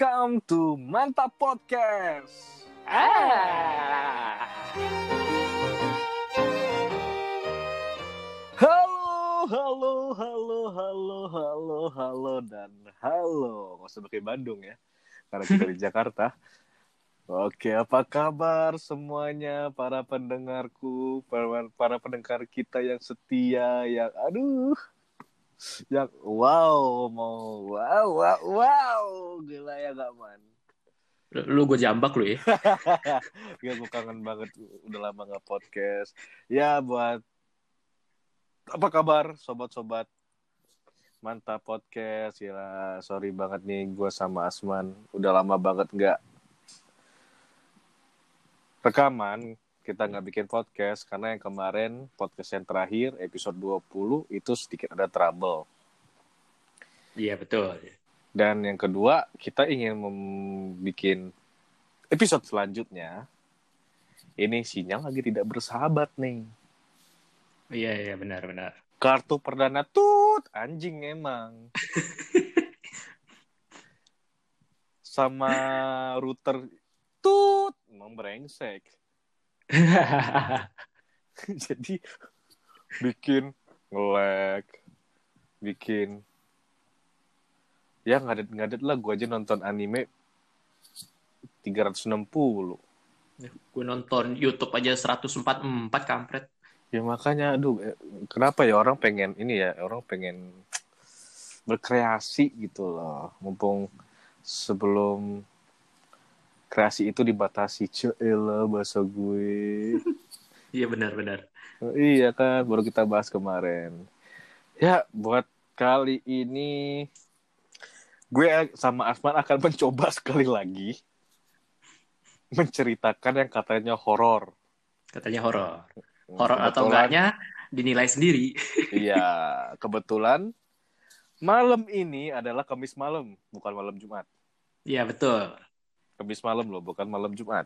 Welcome to Mantap Podcast. Ah. Halo, halo, halo, halo, halo, halo, dan halo. Nggak usah pakai Bandung ya, karena kita di Jakarta. Oke, apa kabar semuanya para pendengarku, para, para pendengar kita yang setia, yang aduh, yang wow, mau wow, wow, wow, gila ya gak man. Lu gue jambak lu ya. Gak gue kangen banget, udah lama gak podcast. Ya buat apa kabar sobat-sobat mantap podcast ya sorry banget nih gue sama Asman udah lama banget nggak rekaman kita nggak bikin podcast karena yang kemarin podcast yang terakhir episode 20 itu sedikit ada trouble. Iya betul. dan yang kedua kita ingin membuat episode selanjutnya. Ini sinyal lagi tidak bersahabat nih. Iya iya benar benar. kartu perdana tut anjing emang. Sama router tut emang brengsek jadi bikin nge-lag bikin ya ngadet ngadet lah. Gue aja nonton anime 360 gue nonton YouTube aja 144 kampret. ya makanya aduh eh, kenapa ya orang pengen ini ya orang pengen berkreasi gitu loh. Mumpung sebelum kreasi itu dibatasi celah bahasa gue Iya benar benar. Oh, iya kan baru kita bahas kemarin ya buat kali ini gue sama Asman akan mencoba sekali lagi menceritakan yang katanya horor Katanya horor. Horor atau enggaknya dinilai sendiri. Iya, kebetulan malam ini adalah Kamis malam, bukan malam Jumat. Iya betul. Kamis malam loh, bukan malam Jumat.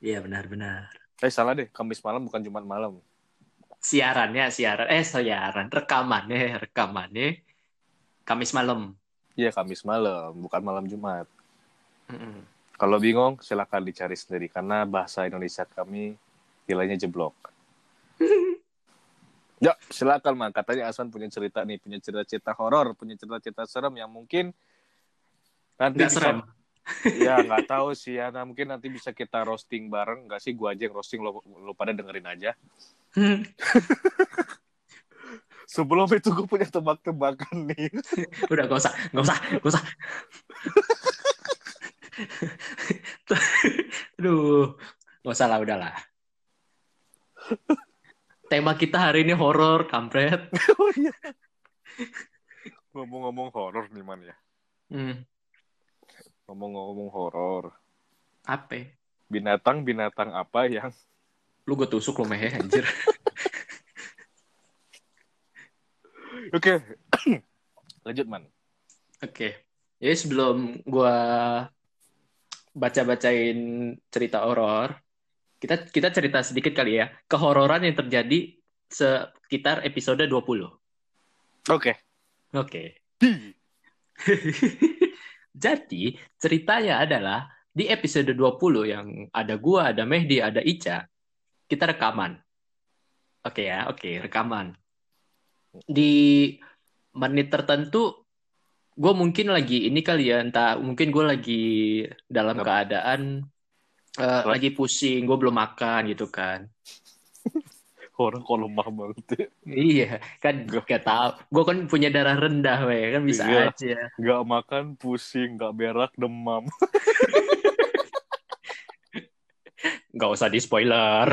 Iya benar benar. Eh salah deh, Kamis malam bukan Jumat malam. Siarannya siaran eh siaran rekamannya rekamannya Kamis malam. Iya, Kamis malam, bukan malam Jumat. Mm-mm. Kalau bingung, silakan dicari sendiri karena bahasa Indonesia kami nilainya jeblok. Ya, silakan man. Katanya Aswan punya cerita nih, punya cerita-cerita horor, punya cerita-cerita serem yang mungkin nanti Nggak bisa serem. Ya nggak tahu sih ya. Nah, mungkin nanti bisa kita roasting bareng. Nggak sih gua aja yang roasting lo, lo pada dengerin aja. Sebelum itu gue punya tebak-tebakan nih. Udah gak usah, gak usah, gak usah. Aduh, gak usah lah, udahlah. Tema kita hari ini horor, kampret. oh iya. Ngomong-ngomong horor nih man ya. Hmm, ngomong-ngomong horor apa? binatang-binatang apa yang Lu gue tusuk lu mehe, anjir. oke lanjut man Oke. Jadi sebelum gua baca-bacain cerita horor, kita kita cerita sedikit kali ya, kehororan yang terjadi sekitar episode 20. oke Oke. Jadi, ceritanya adalah di episode 20 yang ada gua, ada Mehdi, ada Ica, kita rekaman. Oke ya, oke, rekaman. Di menit tertentu, gue mungkin lagi ini kali ya, entah mungkin gue lagi dalam keadaan Apa? lagi pusing, gue belum makan gitu kan. Orang kok lemah banget ya. Iya, kan gak tahu. Gue kan punya darah rendah, weh, kan bisa Iya. aja. nggak makan pusing nggak berak demam Gak usah di spoiler.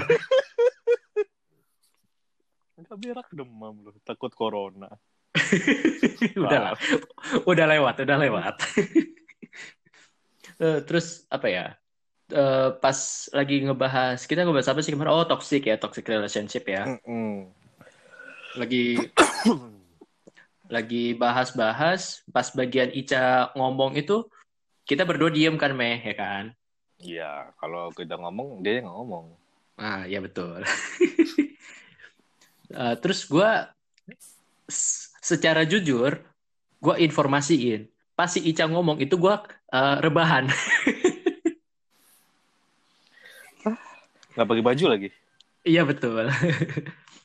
nggak berak demam loh takut corona udah lah, udah lewat, udah lewat. Eh, terus apa ya? Eh, pas lagi ngebahas, kita ngebahas apa sih kemarin? Oh, toxic ya, toxic relationship ya. Mm-mm. Lagi lagi bahas-bahas, pas bagian Ica ngomong itu, kita berdua diem kan, Meh, ya kan? Iya, kalau kita ngomong dia yang ngomong. Ah, ya betul. Eh, terus gue secara jujur, gue informasiin pas si Ica ngomong itu gue uh, rebahan. Nggak pakai baju lagi? Iya betul.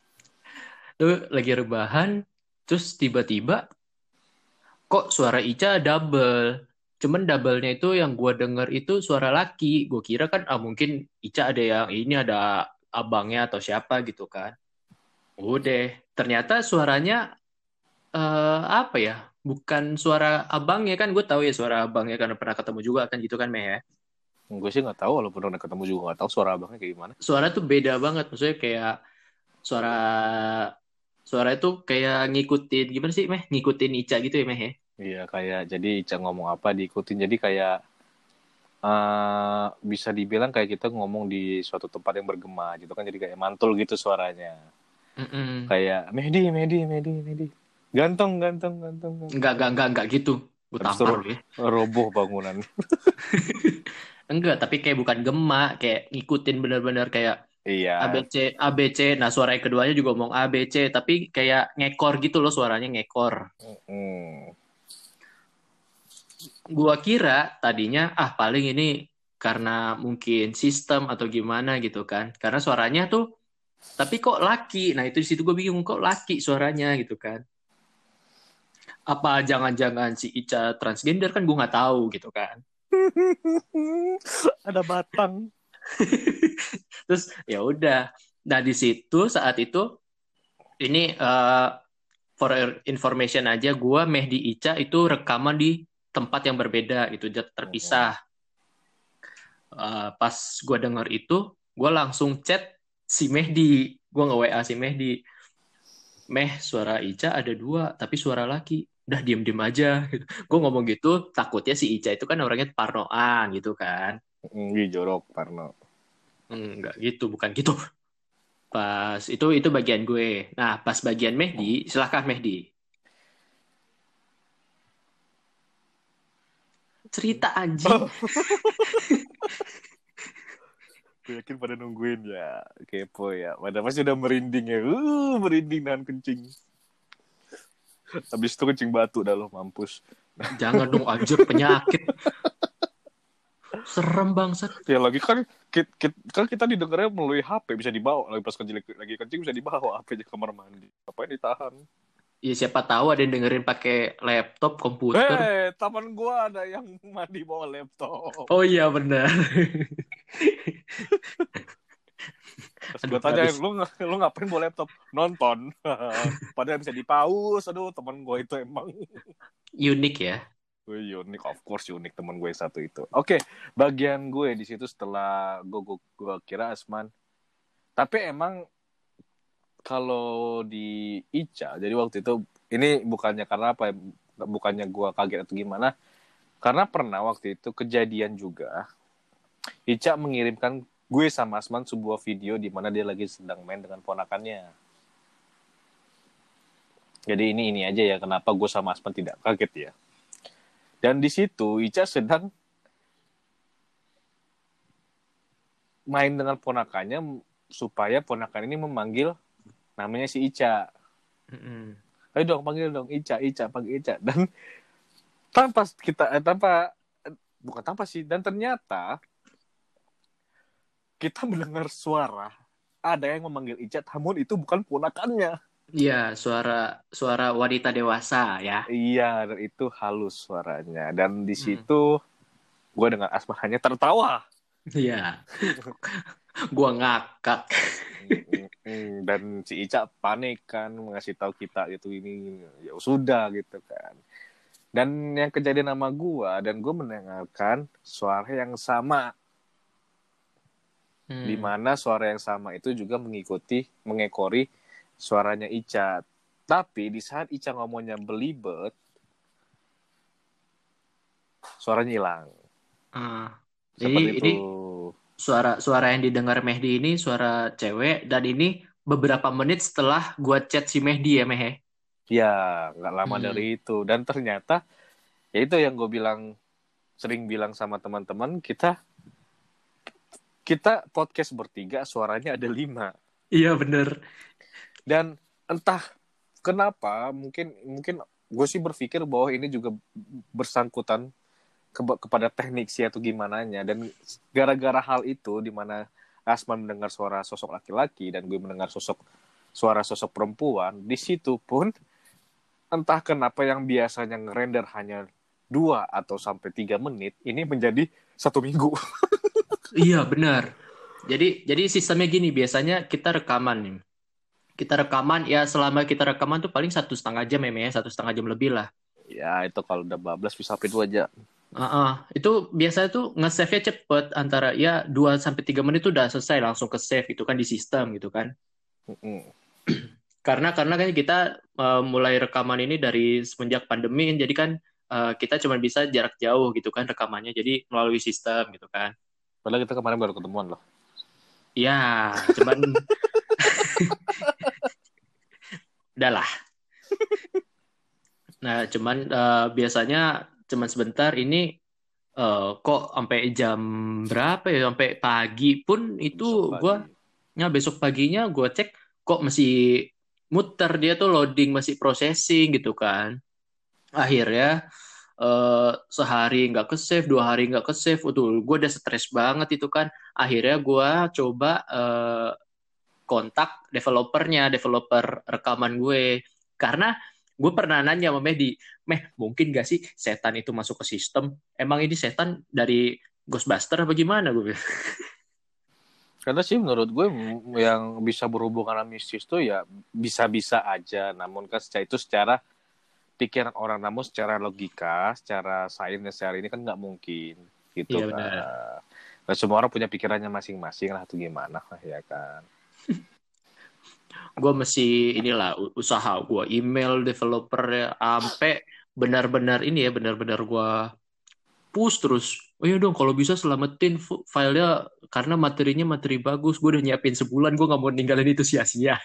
Tuh lagi rebahan, terus tiba-tiba kok suara Ica double. Cuman double-nya itu yang gue denger itu suara laki. Gue kira kan ah mungkin Ica ada yang ini ada abangnya atau siapa gitu kan. Udah, ternyata suaranya uh, apa ya? Bukan suara abangnya kan gue tahu ya suara abangnya karena pernah ketemu juga kan gitu kan Meh ya. Gue sih nggak tahu walaupun udah ketemu juga nggak tahu suara abangnya kayak gimana. Suara tuh beda banget maksudnya kayak suara suara itu kayak ngikutin gimana sih Meh? Ngikutin Ica gitu ya Meh ya? Iya kayak jadi Ica ngomong apa diikutin jadi kayak uh, bisa dibilang kayak kita ngomong di suatu tempat yang bergema gitu kan jadi kayak mantul gitu suaranya. Mm -mm. Kayak Mehdi, Mehdi, Mehdi, Mehdi. Ganteng, ganteng, ganteng. ganteng. Enggak, enggak, enggak, enggak gitu. Gue tampar ya. Roboh bangunan. enggak, tapi kayak bukan gema, kayak ngikutin bener-bener kayak Iya. ABC, ABC. Nah suara yang keduanya juga ngomong ABC, tapi kayak ngekor gitu loh suaranya ngekor. Mm. Gua kira tadinya ah paling ini karena mungkin sistem atau gimana gitu kan, karena suaranya tuh tapi kok laki. Nah itu di situ gue bingung kok laki suaranya gitu kan apa jangan-jangan si Ica transgender kan gue nggak tahu gitu kan ada batang. Terus ya udah. Nah di situ saat itu ini uh, for information aja gue Mehdi Ica itu rekaman di tempat yang berbeda itu terpisah. Uh, pas gue denger itu gue langsung chat si Mehdi. Gue nge WA si Mehdi. Meh suara Ica ada dua tapi suara laki udah diem-diem aja gitu. gue ngomong gitu takutnya si Ica itu kan orangnya parnoan gitu kan. Iya jorok parno. Enggak gitu bukan gitu. Pas itu itu bagian gue. Nah pas bagian Mehdi silahkan Mehdi? Cerita anjing. Oh. gue yakin pada nungguin ya. Kepo ya. Pada pasti udah merinding ya. Uh merinding dan kencing Habis itu kencing batu dah lo mampus. Jangan dong anjir penyakit. Serem bangsat. Ya lagi kan kita, kan kita didengarnya melalui HP bisa dibawa lagi pas kencing lagi kencing bisa dibawa HP di kamar mandi. Apa yang ditahan? Iya siapa tahu ada yang dengerin pakai laptop komputer. Eh, hey, taman gua ada yang mandi bawa laptop. Oh iya benar. Terus gue tanya, lu, lu ngapain bawa laptop? Nonton. Padahal bisa dipause. Aduh, temen gue itu emang. Unik ya? Unik, of course unik temen gue satu itu. Oke, okay, bagian gue di situ setelah gue, gue, gue kira Asman. Tapi emang kalau di Ica, jadi waktu itu ini bukannya karena apa, ya, bukannya gue kaget atau gimana, karena pernah waktu itu kejadian juga. Ica mengirimkan gue sama Asman sebuah video di mana dia lagi sedang main dengan ponakannya. Jadi ini ini aja ya kenapa gue sama Asman tidak kaget ya. Dan di situ Ica sedang main dengan ponakannya supaya ponakan ini memanggil namanya si Ica. Mm-hmm. Ayo dong panggil dong Ica, Ica, panggil Ica. Dan tanpa kita eh, tanpa eh, bukan tanpa sih dan ternyata kita mendengar suara ada yang memanggil Ica namun itu bukan ponakannya. Iya, suara suara wanita dewasa ya. Iya, dan itu halus suaranya. Dan di hmm. situ hmm. gue dengan Asma hanya tertawa. Iya. gue ngakak. dan si Ica panik kan mengasih tahu kita gitu ini ya sudah gitu kan. Dan yang kejadian sama gue dan gue mendengarkan suara yang sama hmm. di mana suara yang sama itu juga mengikuti mengekori suaranya Ica tapi di saat Ica ngomongnya belibet suaranya hilang uh, jadi itu. ini suara suara yang didengar Mehdi ini suara cewek dan ini beberapa menit setelah gua chat si Mehdi ya Meh ya nggak lama hmm. dari itu dan ternyata ya itu yang gue bilang sering bilang sama teman-teman kita kita podcast bertiga suaranya ada lima. Iya bener. Dan entah kenapa mungkin mungkin gue sih berpikir bahwa ini juga bersangkutan ke kepada teknik sih atau gimana nya dan gara-gara hal itu di mana Asman mendengar suara sosok laki-laki dan gue mendengar sosok suara sosok perempuan di situ pun entah kenapa yang biasanya ngerender hanya dua atau sampai tiga menit ini menjadi satu minggu iya benar jadi jadi sistemnya gini biasanya kita rekaman nih kita rekaman ya selama kita rekaman tuh paling satu setengah jam ya satu setengah jam lebih lah ya itu kalau udah bablas bisa sampai dua jam Uh, uh, itu biasanya tuh nge-save-nya cepet antara ya 2 sampai tiga menit tuh udah selesai langsung ke save itu kan di sistem gitu kan. Mm -hmm. karena karena kan kita uh, mulai rekaman ini dari semenjak pandemi jadi kan uh, kita cuma bisa jarak jauh gitu kan rekamannya jadi melalui sistem gitu kan. Padahal kita kemarin baru ketemuan loh. Ya, cuman udahlah. Nah, cuman uh, biasanya cuman sebentar ini uh, kok sampai jam berapa ya? Sampai pagi pun itu gue ya besok paginya gue cek kok masih muter dia tuh loading masih processing gitu kan. Akhirnya uh, sehari nggak ke save, dua hari nggak ke save, udah gue udah stres banget itu kan. Akhirnya gue coba uh, kontak developernya, developer rekaman gue. Karena gue pernah nanya sama Mehdi, Meh, mungkin gak sih setan itu masuk ke sistem? Emang ini setan dari Ghostbuster apa gimana gue? Karena sih menurut gue yang bisa berhubungan sama mistis tuh ya bisa-bisa aja. Namun kan secara itu secara pikiran orang, namun secara logika, secara sains secara ini kan nggak mungkin gitu iya, kan. Nah, semua orang punya pikirannya masing-masing lah tuh gimana lah ya kan. gue mesti inilah usaha gue email developer ya sampai benar-benar ini ya benar-benar gue push terus oh iya dong kalau bisa selamatin filenya karena materinya materi bagus gue udah nyiapin sebulan gue nggak mau ninggalin itu sia-sia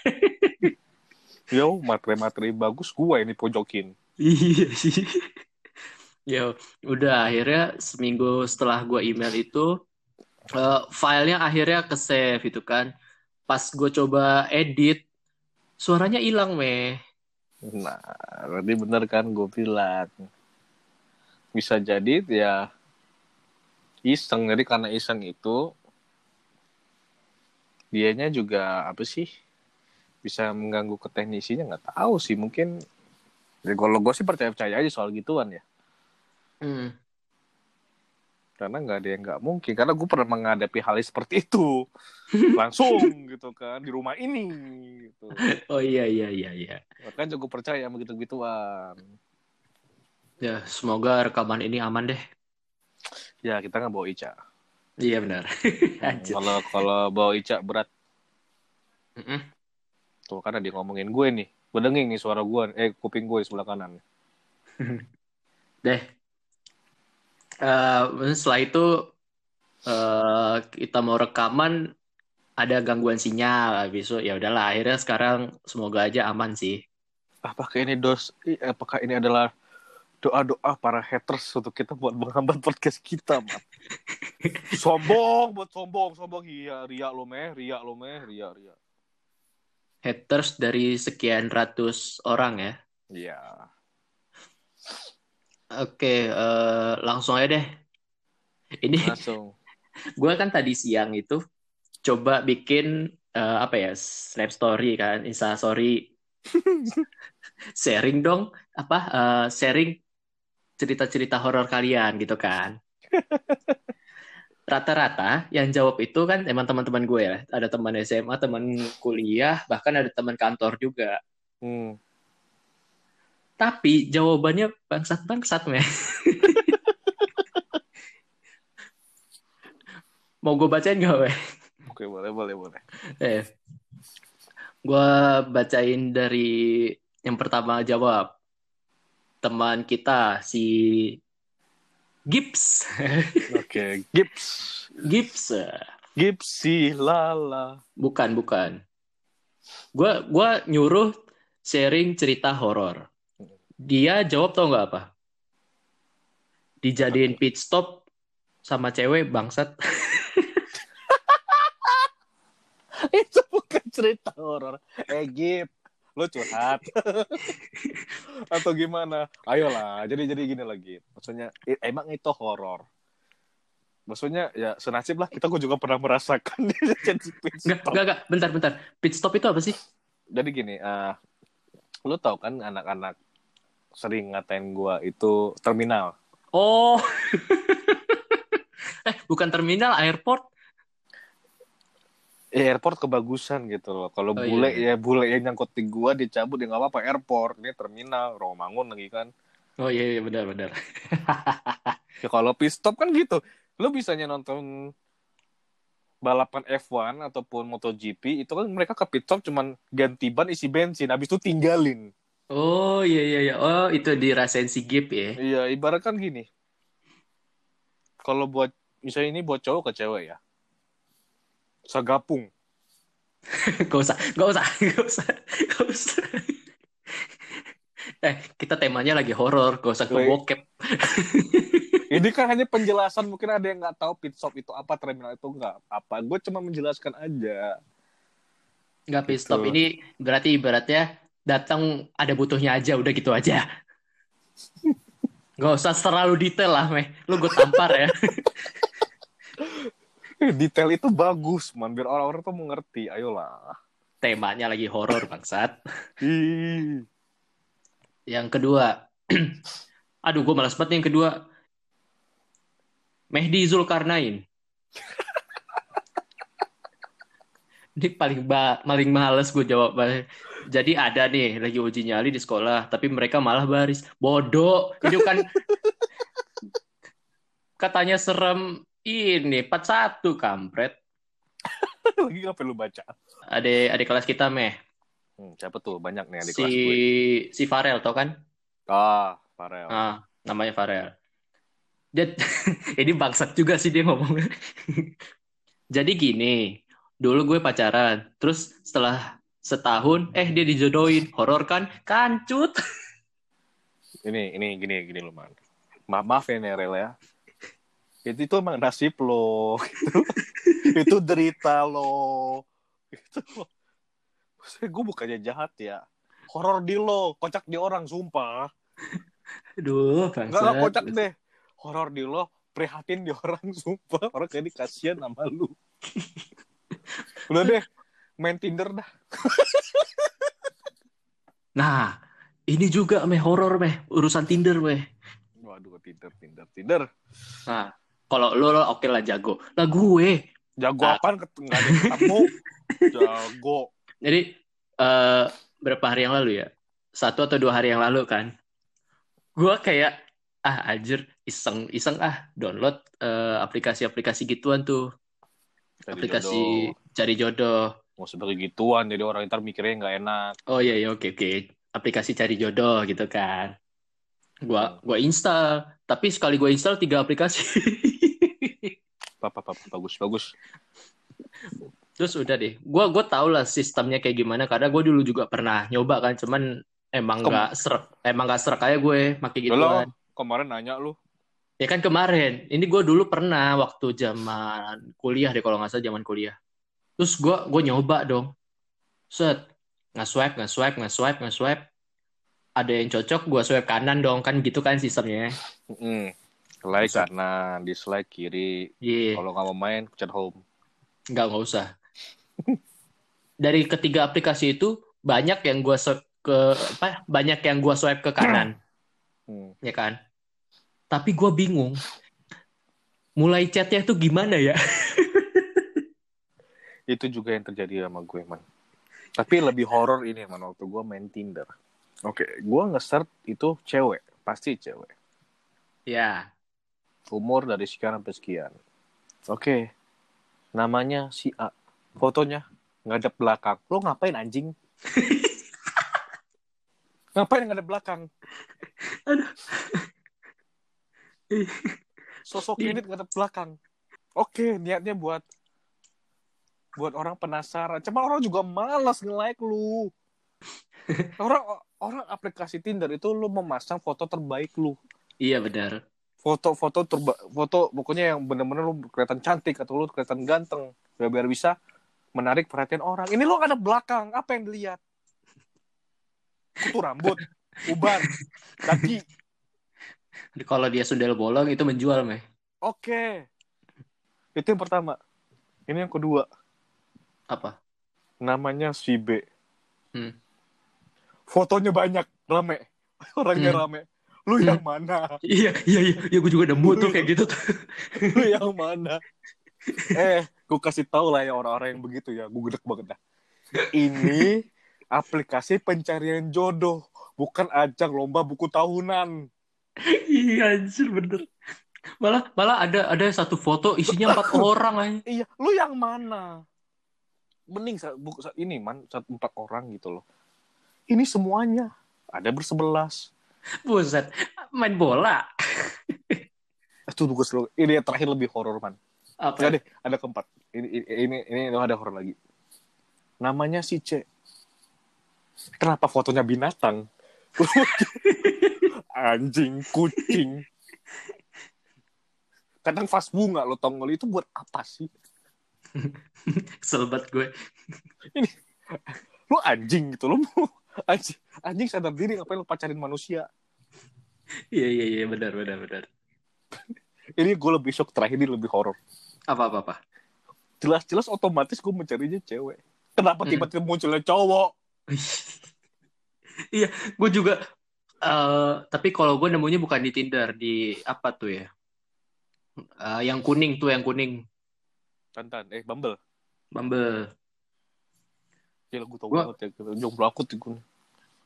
yo materi-materi bagus gue ini pojokin iya sih. Ya udah akhirnya seminggu setelah gue email itu uh, filenya akhirnya ke save itu kan. Pas gue coba edit suaranya hilang meh nah berarti bener kan gue bilang. Bisa jadi ya iseng. Jadi karena iseng itu dianya juga apa sih bisa mengganggu ke teknisinya? Nggak tahu sih. Mungkin ya kalau gue sih percaya percaya aja soal gituan ya. Hmm. Karena nggak ada yang nggak mungkin. Karena gue pernah menghadapi hal seperti itu. Langsung gitu kan di rumah ini gitu. Oh iya iya iya iya. Makanya gue percaya begitu gituan ya semoga rekaman ini aman deh. Ya kita nggak bawa Ica. Iya benar. Kalau kalau bawa Ica berat. Mm -mm. tuh karena dia ngomongin gue nih gue denging nih suara gue eh kuping gue di sebelah kanan. Deh. Uh, setelah itu uh, kita mau rekaman ada gangguan sinyal. Habis itu ya udahlah akhirnya sekarang semoga aja aman sih. Apakah ini dos apakah ini adalah doa-doa para haters untuk kita buat menghambat podcast kita mat sombong buat sombong sombong. Iya ria lo meh ria lo meh ria ria haters dari sekian ratus orang ya iya Oke, uh, langsung aja deh. Ini langsung. gue kan tadi siang itu coba bikin uh, apa ya snap story kan, insta story, sharing dong apa uh, sharing cerita-cerita horor kalian gitu kan. Rata-rata yang jawab itu kan emang teman-teman gue ya, ada teman SMA, teman kuliah, bahkan ada teman kantor juga. Hmm tapi jawabannya bangsat-bangsat, meh. Mau gue bacain gak, weh? Oke, boleh, boleh, boleh. Eh, gue bacain dari yang pertama jawab. Teman kita, si Gibbs. Oke, okay, Gibbs. Gibbs. Gipsy Lala. Bukan, bukan. Gue gua nyuruh sharing cerita horor. Dia jawab tau nggak apa? Dijadiin pit stop sama cewek bangsat. Itu bukan cerita horor. Eh, Gip. Lo curhat atau gimana ayolah jadi jadi gini lagi maksudnya emang itu horor maksudnya ya senasib lah kita juga pernah merasakan pit stop. enggak, enggak. Bentar, bentar. Pit stop itu apa sih? jadi gini eh lo tau kan anak-anak sering ngatain gua itu terminal Oh. eh, bukan terminal, airport. Ya, airport kebagusan gitu loh kalau Oh, bule iya, ya bule yang nyangkut di gua dicabut ya nggak apa-apa airport ini terminal Romangun lagi kan Oh iya, iya benar, benar. Ya kalau pit stop kan gitu. Lu bisanya nonton balapan F1 ataupun MotoGP itu kan mereka ke pit stop cuman ganti ban isi bensin habis itu tinggalin. Oh iya, iya, iya. Oh itu dirasain si Gip ya. Iya, ibarat kan gini. Kalau buat misalnya ini buat cowok ke cewek ya. Sagapung. Gak usah, gak usah, gak usah, gak usah. Eh, kita temanya lagi horor, gak usah ke bokep. Ini kan hanya penjelasan mungkin ada yang nggak tahu pit stop itu apa, terminal itu nggak apa. Gue cuma menjelaskan aja. Nggak pit stop Gitu. ini berarti ibaratnya datang ada butuhnya aja, udah gitu aja. Gak usah terlalu detail lah, meh. Lu gue tampar ya. Detail itu bagus, man. Biar orang-orang tuh mengerti. Ayolah. Temanya lagi horor, bangsat. Yang kedua, aduh gue malas banget yang kedua. Mehdi Zulkarnain. Ini paling ba paling males gue jawab. Jadi ada nih lagi uji nyali di sekolah, tapi mereka malah baris. Bodoh, itu kan katanya serem ini 41 kampret. Lagi ngapain lu baca? Adik adik kelas kita meh Hmm, siapa tuh? Banyak nih di si kelas gue. si Farel tau kan? Ah, Farel. Ah, namanya Farel. Dia ini bangsat juga sih dia ngomongnya. Jadi gini, dulu gue pacaran, terus setelah setahun, eh dia dijodohin, horor kan? Kancut. Ini, ini, gini, gini lu, man. Maaf, maaf ya, Nerel ya. Itu, itu emang nasib lo. Itu, itu derita lo. Itu. Maksudnya gue bukannya jahat ya. Horor di lo, kocak di orang, sumpah. Aduh, Enggak, bangsat. kocak deh. Horor di lo, prihatin di orang, sumpah. Orang kayak kasihan sama lu. Udah deh, main Tinder dah. Nah, ini juga meh horor meh, urusan Tinder meh. Waduh, Tinder, Tinder, Tinder. Nah, kalau lo, lo oke lah jago. Lah gue, Jago Ah. apaan? Ket- Nggak ada yang ketemu. Jago. Jadi eh berapa hari yang lalu ya? Satu atau dua hari yang lalu kan? Gua kayak ah anjir iseng iseng ah download eh, aplikasi-aplikasi gituan tuh, Cari aplikasi jodoh. cari jodoh. mau sebagai gituan jadi orang ntar mikirnya nggak enak Oh iya iya oke oke. Aplikasi cari jodoh gitu kan. Gua gua install, tapi sekali gua install tiga aplikasi. apa apa apa bagus bagus Terus udah deh. Gua gua tau lah sistemnya kayak gimana karena gua dulu juga pernah nyoba kan, cuman emang Kem- nggak serak emang nggak serak aja gue Udah lo gituan. kemarin nanya lu Ya kan kemarin, ini gue dulu pernah waktu zaman kuliah deh kalau nggak salah zaman kuliah. Terus gue gue nyoba dong, set nggak swipe nggak swipe nggak swipe nggak swipe. Ada yang cocok gue swipe kanan dong kan gitu kan sistemnya. Mm. Like Bisa. kanan dislike kiri Iya, kalau nggak mau main chat home nggak nggak usah. Dari ketiga aplikasi itu banyak yang gue swipe ke apa? Banyak yang gue swipe ke kanan, Hmm. ya kan? Tapi gue bingung. Mulai chatnya tuh gimana ya? itu juga yang terjadi sama gue man tapi lebih horor ini man waktu gue main Tinder oke gue nge-search itu cewek pasti cewek Ya, umur dari sekian sampai sekian. Oke. Namanya si A. Fotonya ngadep belakang. Lo ngapain anjing? Ngapain ngadep belakang? Sosok ini ngadep belakang. Oke niatnya buat buat orang penasaran. Cuma orang juga malas nge-like lu. Orang orang aplikasi Tinder itu lu memasang foto terbaik lu. Iya benar. Foto-foto terba foto pokoknya yang bener-bener lu kelihatan cantik atau lu kelihatan ganteng biar biar bisa menarik perhatian orang ini lu ngadep belakang apa yang dilihat kutu rambut, uban, kaki. Kalau dia sundel bolong itu menjual, meh. Oke. Itu yang pertama. Ini yang kedua. Apa? Namanya si B. Hmm. Fotonya banyak, rame. Orangnya Hmm. rame. Lu yang mana? Iya, iya, iya. Ya, gue juga nemu tuh kayak gitu tuh. Lu yang mana? eh, gue kasih tau lah ya orang-orang yang begitu ya. Gue gedek banget dah. Ini aplikasi pencarian jodoh. Bukan ajang lomba buku tahunan. iya, anjir, bener. Malah malah ada ada satu foto isinya empat orang aja. Iya, lu yang mana? Mending buku sa- ini man satu empat orang gitu loh. Ini semuanya ada bersebelas. Buset, main bola. Itu buku selalu. Ini yang terakhir lebih horor man. Apa? Deh, ada keempat. Ini ini ini, ini ada horor lagi. Namanya si C. Kenapa fotonya binatang? Anjing, kucing. Kadang vas bunga lo tongol itu buat apa sih? Kesel banget gue. Lu anjing gitu lo mau anjing, anjing sadar diri ngapain lo pacarin manusia? Iya, iya, iya, benar, benar, benar. Ini gue lebih shock terakhir ini lebih horor. Apa, apa, apa? Jelas-jelas otomatis gue mencarinya cewek. Kenapa Hmm. tiba-tiba munculnya cowok? iya, gue juga. eh tapi kalau gue nemunya bukan di Tinder, di apa tuh ya? Eh, yang kuning tuh, yang kuning. Tantan, eh Bumble. Bumble. Gila gue tau Gua- banget ya. Jomblo aku tuh gue.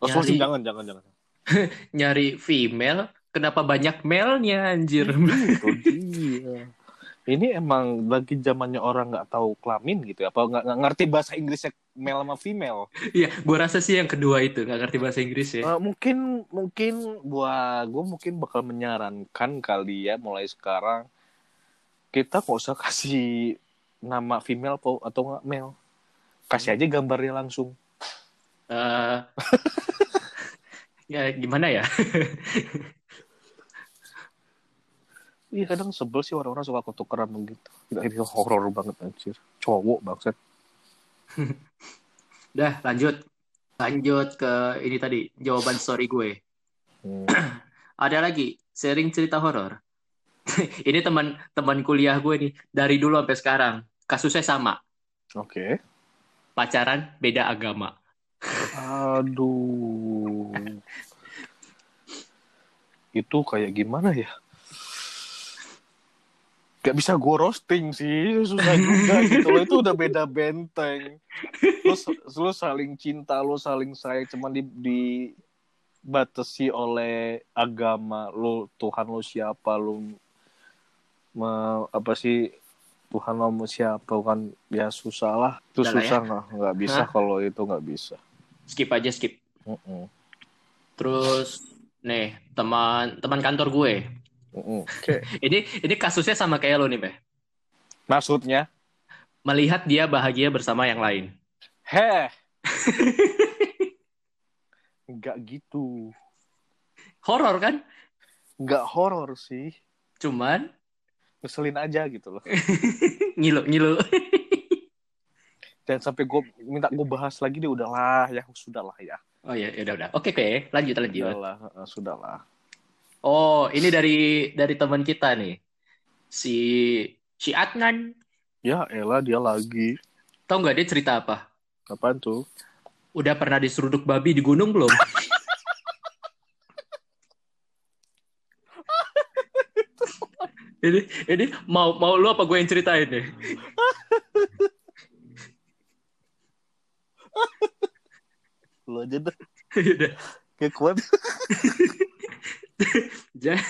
Oh, Nyari- sorry, jangan, jangan, jangan. Nyari female, kenapa banyak male-nya, anjir? Itu dia. Ini emang lagi zamannya orang nggak tahu kelamin gitu ya? Apa nggak ngerti bahasa Inggrisnya male sama female? Iya, gue rasa sih yang kedua itu, nggak ngerti bahasa Inggris ya. Eh, mungkin mungkin buat gue mungkin bakal menyarankan kali ya mulai sekarang kita nggak usah kasih nama female atau atau nggak male. Kasih aja gambarnya langsung. Eh, ya gimana ya? Iya kadang sebel sih orang-orang suka ketukeran begitu. Ini horor banget anjir. Cowok bangsat. Udah, lanjut. Lanjut ke ini tadi, jawaban story gue. Hmm. Ada lagi, sharing cerita horor. ini teman teman kuliah gue nih, dari dulu sampai sekarang. Kasusnya sama, Oke. Pacaran beda agama. Aduh. Itu kayak gimana ya? Gak bisa gue roasting sih, susah juga gitu loh. Itu udah beda benteng. Lu, lu saling cinta, lu saling sayang, cuman di, dibatasi oleh agama. Lu Tuhan lu siapa, lu me- apa sih Tuhan lu siapa kan ya susah lah. Itu Udah lah ya. susah nggak nggak bisa kalau itu nggak bisa. Skip aja, skip. Mm-mm. Terus, nih, teman teman kantor gue. Mm-mm. Oke. Ini ini kasusnya sama kayak lo nih, Beh. Maksudnya, Melihat dia bahagia bersama yang lain. heh. Nggak gitu. Horor kan? Nggak horor sih. Cuman Ngeselin aja gitu loh. ngilu-ngilu. Dan sampai gue minta gue bahas lagi dia udahlah ya sudahlah ya. Oh ya, udah udah. Oke, oke. Lanjut lanjut. Udahlah, eh, sudahlah. Oh, ini dari dari teman kita nih. Si si Adnan. Ya elah dia lagi. Tahu nggak dia cerita apa? Apaan tuh? Udah pernah diseruduk babi di gunung belum? ini ini mau mau lu apa gue yang ceritain nih? Lo aja dah. Udah. Kayak kuat. Ja-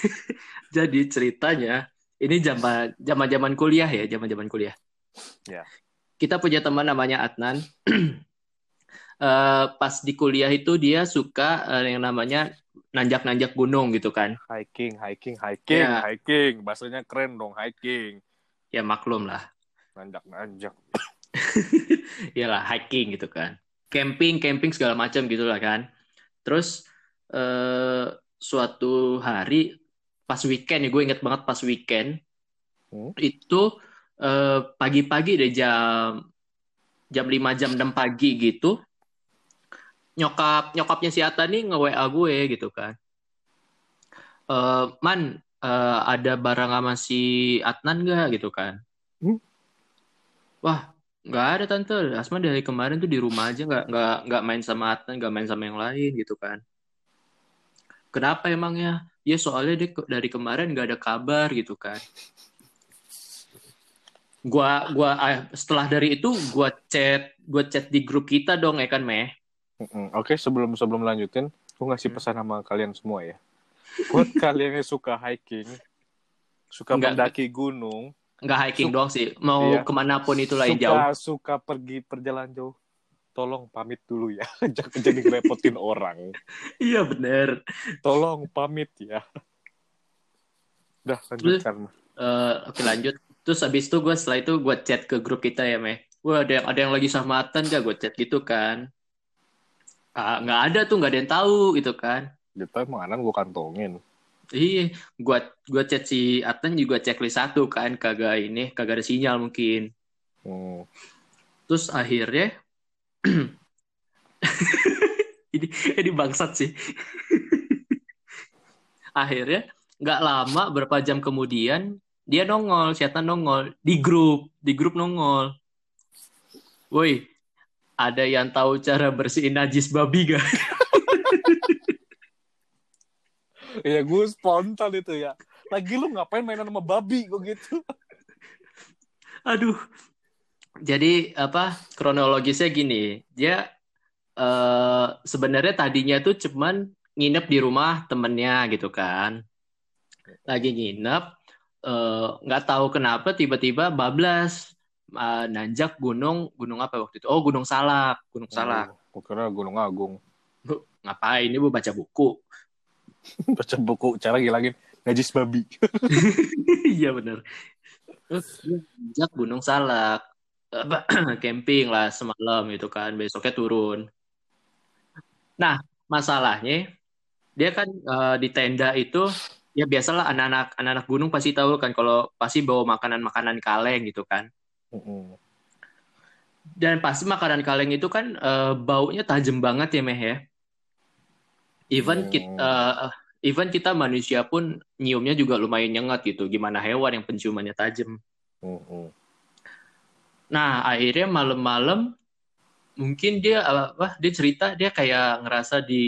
Jadi ceritanya ini zaman zaman zaman kuliah ya, zaman zaman kuliah. Ya. Kita punya teman namanya Adnan. Eh, pas di kuliah itu dia suka eh, yang namanya nanjak-nanjak gunung gitu kan. Hiking, hiking, hiking, Ya. hiking. Bahasanya keren dong, hiking. Ya maklum lah. Nanjak-nanjak. Iyalah hiking gitu kan. Camping, camping segala macam gitu lah kan. Terus eh, suatu hari pas weekend ya gue inget banget pas weekend Hmm. itu eh, pagi-pagi deh jam jam 5 jam 6 pagi gitu nyokap nyokapnya si Ata nih nge WA gue gitu kan. Eh man eh, ada barang sama si Atnan gak gitu kan? Hmm? Wah nggak ada tante. Asma dari kemarin tuh di rumah aja nggak nggak nggak main sama Atnan nggak main sama yang lain gitu kan. Kenapa emangnya? Ya soalnya dia ke- dari kemarin nggak ada kabar gitu kan. Gua gua ah, setelah dari itu gua chat gua chat di grup kita dong ya kan Meh. Mm-mm. Oke, sebelum sebelum lanjutin, gue ngasih Hmm. pesan sama kalian semua ya. Buat kalian yang suka hiking, suka Enggak. mendaki gunung, Nggak hiking Sup- doang sih, mau Iya. ke mana pun itulah yang suka jauh. suka pergi perjalanan jauh, tolong pamit dulu ya, jangan jadi ngerepotin orang. Iya bener. Tolong pamit ya. Udah lanjutkan. Eh, oke lanjut. Terus habis itu gue setelah itu gue chat ke grup kita ya Meh. Gue ada yang ada yang lagi sama Atan gak gue chat gitu kan. Ah, nggak ada tuh nggak ada yang tahu gitu kan. Gitu emang anan gue kantongin. Iya, gua gua chat si Atan juga checklist satu kan, kagak ini, kagak ada sinyal mungkin. Hmm. Terus akhirnya ini ini bangsat sih. akhirnya nggak lama berapa jam kemudian dia nongol, si Atan nongol di grup, di grup nongol. Woi, ada yang tahu cara bersihin najis babi gak? Ya gue spontan itu ya. Lagi lu ngapain mainan sama babi gue gitu. Aduh. Jadi apa kronologisnya gini, dia eh sebenarnya tadinya tuh cuman nginep di rumah temennya gitu kan. Lagi nginep, eh, nggak tahu kenapa tiba-tiba bablas eh, nanjak gunung gunung apa waktu itu? Oh Gunung Salak, Gunung Salak. Oh, kira Gunung Agung. Ngapain? Ini bu baca buku. Baca buku cara ngilangin najis babi. Iya bener. Terus nanjak Gunung Salak. Camping lah semalam gitu kan. Besoknya turun. Nah, masalahnya dia kan eh, di tenda itu ya biasalah anak-anak anak-anak gunung pasti tahu kan kalau pasti bawa makanan-makanan kaleng gitu kan. Dan pasti makanan kaleng itu kan eh, baunya tajam banget ya Meh ya. Even Hmm. kita even kita manusia pun nyiumnya juga lumayan nyengat gitu. Gimana hewan yang penciumannya tajam. Mm-mm. Nah, akhirnya malam-malam mungkin dia apa dia cerita dia kayak ngerasa di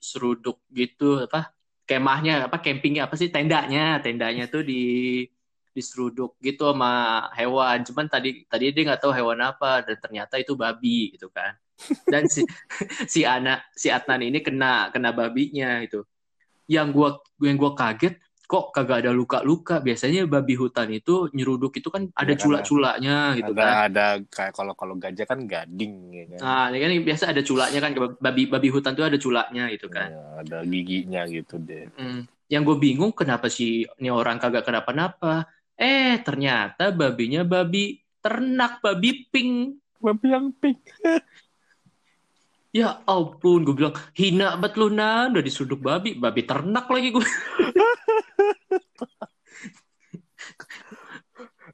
seruduk gitu apa kemahnya apa campingnya apa sih tendanya tendanya tuh di diseruduk gitu sama hewan cuman tadi tadi dia nggak tahu hewan apa dan ternyata itu babi gitu kan dan si si anak si Adnan ini kena kena babinya itu yang gua yang gua kaget kok kagak ada luka-luka biasanya babi hutan itu nyeruduk itu kan ada Iya, culak-culaknya gitu ada kan ada kayak kalau kalau gajah kan gading ya kan. Nah, ini kan biasa ada culaknya kan babi babi hutan tuh ada culaknya gitu kan. Ya, ada giginya gitu deh. Hmm. Yang gue bingung kenapa sih ini orang kagak kenapa-napa. Eh, ternyata babinya babi ternak, babi pink. Babi yang pink. Ya ampun, gue bilang hina banget lu nan, udah diseruduk babi, babi ternak lagi gue.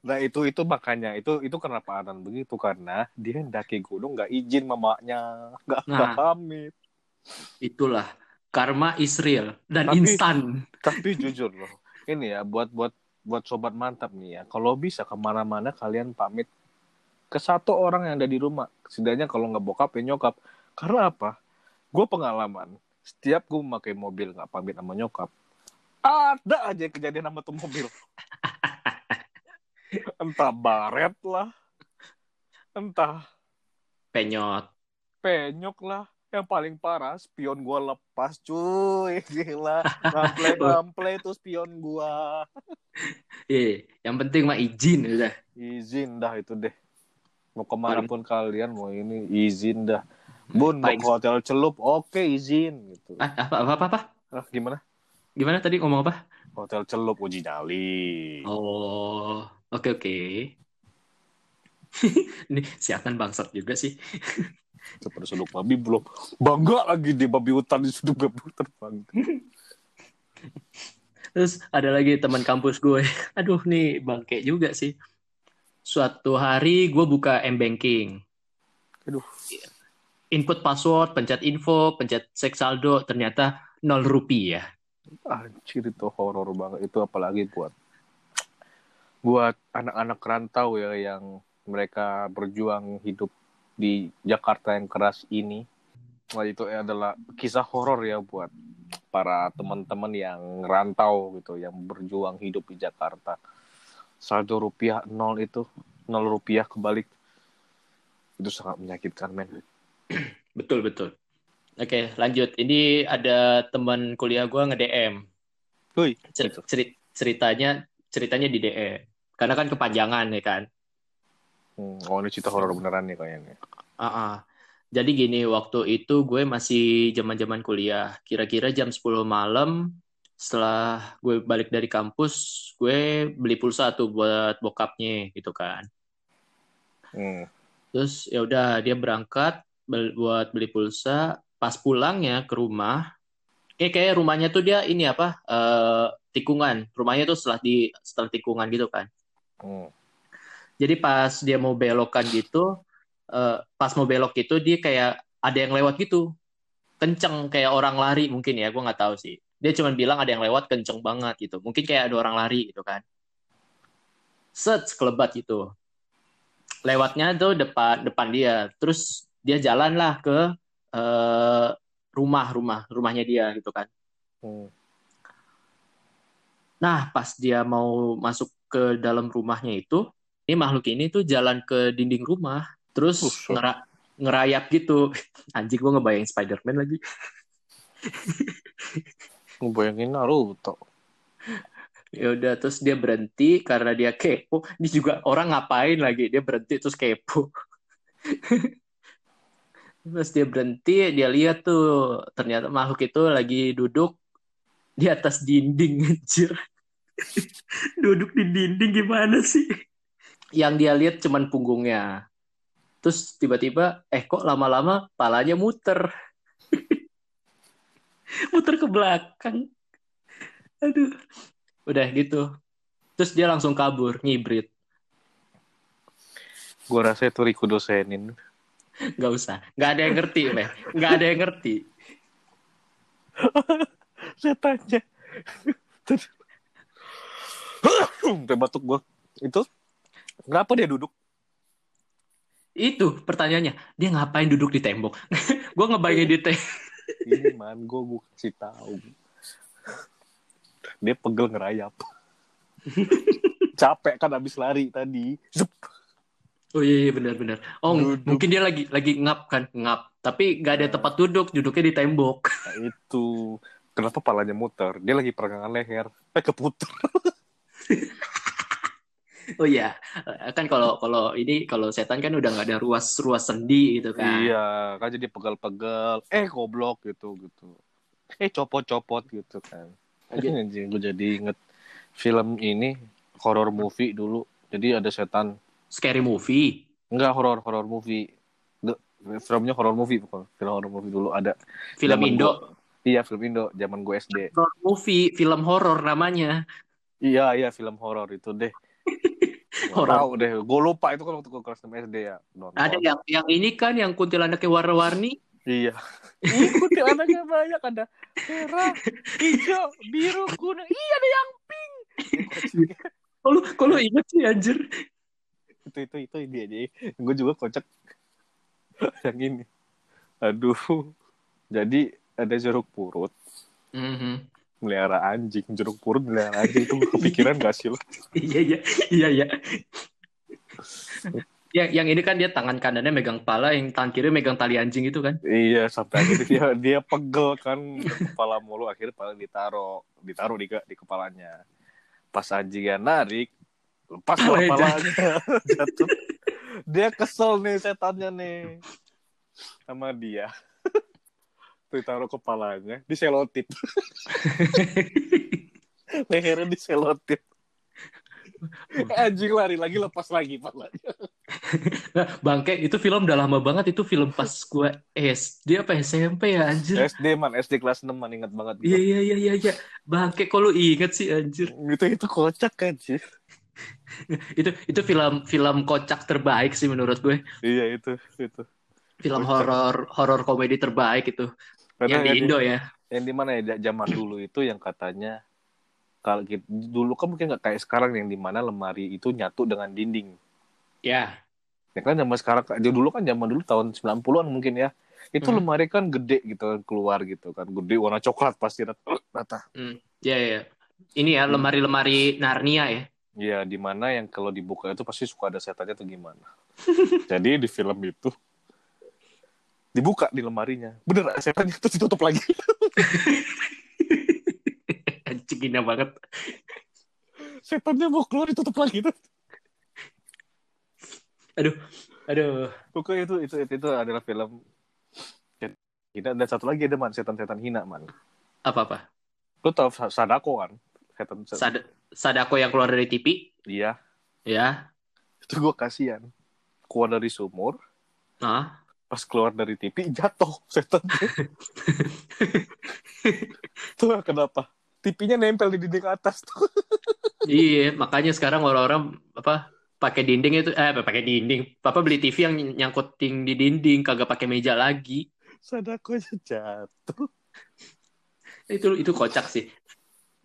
Nah itu itu makanya itu itu kenapa Anan begitu karena dia daki gunung nggak izin mamanya nggak Nah. pamit. Itulah karma Israel dan Tapi- instan. Tapi jujur loh, ini ya buat buat buat sobat mantap nih ya. Kalau bisa ke mana-mana kalian pamit ke satu orang yang ada di rumah. Setidaknya kalau nggak bokap ya nyokap. Karena apa? Gue pengalaman. Setiap gue memakai mobil nggak pamit sama nyokap, ada aja kejadian sama tuh mobil. entah baret lah, entah Penyot. penyok lah. Yang paling parah spion gua lepas cuy gila ngample ngample tuh spion gua Eh, yang penting mah izin udah. izin dah itu deh mau ke mana pun kalian mau ini izin dah bun mau ke hotel celup oke izin gitu Ah, apa apa apa? apa? ah, gimana Gimana tadi ngomong apa? hotel celup uji nyali Oh, oke oke. Ini si Atan bangsat juga sih. Seperti suduk babi belum bangga lagi di babi hutan di suduk babi hutan bangga Terus ada lagi teman kampus gue. Aduh nih bangke juga sih. Suatu hari gue buka m-banking. aduh input password, pencet info, pencet cek saldo, ternyata nol rupiah. Anjir itu horor banget. Itu apalagi buat buat anak-anak rantau ya yang mereka berjuang hidup di Jakarta yang keras ini. Wah, itu adalah kisah horor ya buat para teman-teman yang rantau gitu, yang berjuang hidup di Jakarta. Saldo rupiah nol itu, nol rupiah kebalik. Itu sangat menyakitkan, men. Betul, betul. Oke, lanjut. Ini ada teman kuliah gue nge-DM. Cer- gitu. ceri- ceritanya ceritanya di DM. Karena kan kepanjangan ya kan. Hmm, oh, ini cerita horor beneran nih kayaknya. Ah, ah. Jadi gini, waktu itu gue masih zaman-zaman kuliah. Kira-kira jam 10 malam setelah gue balik dari kampus, gue beli pulsa tuh buat bokapnya gitu kan. Hmm. Terus ya udah dia berangkat bel- buat beli pulsa. Pas pulangnya ke rumah, kayak kayak rumahnya tuh dia ini apa? eh, tikungan. Rumahnya tuh setelah di setelah tikungan gitu kan. Hmm. Jadi pas dia mau belokan gitu, eh, pas mau belok itu dia kayak ada yang lewat gitu, kenceng kayak orang lari mungkin ya, gue nggak tahu sih. Dia cuma bilang ada yang lewat kenceng banget gitu, mungkin kayak ada orang lari gitu kan. Set sekelebat gitu. Lewatnya tuh depan depan dia, terus dia jalan lah ke eh, rumah rumah rumahnya dia gitu kan. Hmm. Nah, pas dia mau masuk ke dalam rumahnya itu, ini makhluk ini tuh jalan ke dinding rumah, terus Buset. ngera- ngerayap gitu. Anjing gue ngebayang Spider-Man lagi. Ngebayangin Naruto. Ya udah, terus dia berhenti karena dia kepo. Ini juga orang ngapain lagi? Dia berhenti terus kepo. terus dia berhenti, dia lihat tuh ternyata makhluk itu lagi duduk di atas dinding anjir. duduk di dinding gimana sih? Yang dia lihat cuman punggungnya. Terus tiba-tiba, eh kok lama-lama palanya muter. muter ke belakang. Aduh. Udah gitu. Terus dia langsung kabur, ngibrit. Gue rasa itu Riku dosenin. Gak usah. Gak ada yang ngerti, Meh. Gak ada yang ngerti. Setannya. Sampai batuk gue. Itu kenapa dia duduk? Itu pertanyaannya. Dia ngapain duduk di tembok? gue ngebayangin di tembok. Ini man, gue gue kasih tahu. Dia pegel ngerayap. Capek kan abis lari tadi. Zup. Oh iya, iya benar-benar. Oh Duduk. mungkin dia lagi lagi ngap kan, ngap. Tapi gak ada tempat duduk, duduknya di tembok. Nah, itu kenapa palanya muter? Dia lagi peregangan leher. Eh keputar. Oh iya, kan kalau kalau ini kalau setan kan udah nggak ada ruas ruas sendi gitu kan. Iya, kan jadi pegel-pegel. Eh goblok gitu gitu. Eh copot-copot gitu kan. Anjing, gue jadi inget film ini horror movie dulu. Jadi ada setan. Scary movie. Enggak horror horror movie. Nggak, filmnya horror movie bukan. Film horror movie dulu ada. Film Zaman Indo. gua- iya, film Indo zaman gue SD. Horror movie, film horor namanya. Iya, iya film horor itu deh. Horor. Tahu deh, gue lupa itu kan waktu gue kelas 6 SD ya. Nonton. Ada yang yang ini kan yang kuntilanaknya warna-warni. Iya. Ikuti anaknya banyak ada merah, hijau, biru, kuning. Iya ada yang pink. Kalau kalau inget sih anjir. itu itu itu dia aja. Gue juga kocak yang ini. Aduh. Jadi ada jeruk purut Mhm. Melihara anjing, jeruk purut melihara anjing itu kepikiran gak sih lo? Iya iya iya iya. Yang yang ini kan dia tangan kanannya megang pala, yang tangan kiri megang tali anjing itu kan. Iya sampai akhirnya dia dia pegel kan kepala mulu akhirnya kepala ditaruh ditaruh di ke- di kepalanya. Pas anjingnya narik lepas Palanya kepalanya jatuh. Dia kesel nih setannya nih sama dia. Ditaruh kepalanya diselotip. Lehernya diselotip. Eh, anjing lari lagi lepas lagi palanya. Nah, Bangke itu film udah lama banget itu film pas gue SD apa SMP ya anjir. SD man, SD kelas 6 man inget banget. Iya iya iya iya iya. Bangke lu inget sih anjir. Itu itu kocak kan sih. Itu itu film film kocak terbaik sih menurut gue. Iya itu itu. film horor horor komedi terbaik itu Karena yang di Indo ya. yang di mana ya zaman dulu itu yang katanya kalau gitu, dulu kan mungkin nggak kayak sekarang yang di mana lemari itu nyatu dengan dinding. Ya, Ya kan zaman sekarang dulu kan zaman dulu tahun 90-an mungkin ya. Itu Hmm. lemari kan gede gitu kan keluar gitu kan. Gede warna coklat pasti rata. hmm. ya ya. Ini ya lemari-lemari Narnia ya. Ya di mana yang kalau dibuka itu pasti suka ada setannya atau gimana. Jadi di film itu dibuka di lemarinya. Bener setannya itu ditutup lagi. Anjing gina banget. setannya mau keluar ditutup lagi itu. Aduh. Pokoknya itu itu itu, itu adalah film hina dan satu lagi ada man setan-setan hina man. Apa-apa? Lu tau Sa- Sadako kan? Setan, setan. Sad- Sadako yang keluar dari TV. Iya, Ya. itu gue kasihan. Keluar dari sumur, Nah. Pas keluar dari TV jatuh setan. Tuh kenapa? TV-nya nempel di dinding atas tuh. iya, makanya sekarang orang-orang apa pakai dinding itu eh pakai dinding. Papa beli TV yang nyangkutin di dinding, kagak pakai meja lagi. Sadako jatuh. Itu itu kocak sih.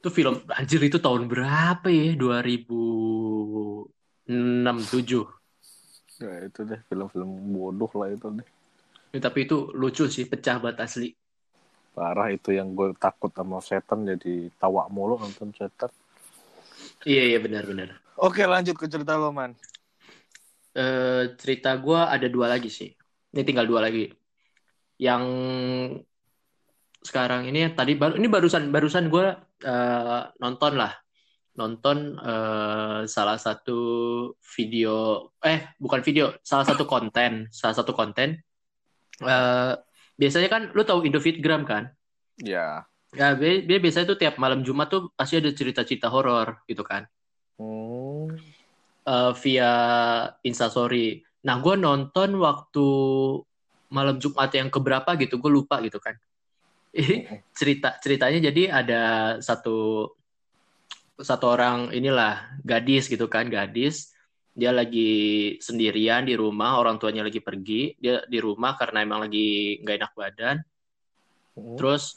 Itu film anjir itu tahun berapa ya? 2006 7. Ya itu deh film-film bodoh lah itu deh. Ya, tapi itu lucu sih, pecah banget asli. Parah itu yang gue takut sama setan jadi tawa mulu nonton setan. Iya iya benar-benar. Oke lanjut ke cerita lo man. Eh cerita gua ada dua lagi sih. Ini tinggal dua lagi. Yang sekarang ini tadi baru ini barusan barusan gua eh, nonton lah. Nonton eh, salah satu video eh bukan video, salah satu konten, salah satu konten. Eh biasanya kan lu tahu Indofitgram kan? Ya. Ya, dia, dia biasanya tuh tiap malam Jumat tuh pasti ada cerita-cerita horor gitu kan. Hmm. eh, via Instastory. Nah, gue nonton waktu malam Jumat yang keberapa gitu, gue lupa gitu kan. cerita ceritanya jadi ada satu satu orang inilah gadis gitu kan, gadis dia lagi sendirian di rumah, orang tuanya lagi pergi, dia di rumah karena emang lagi nggak enak badan. Hmm. Terus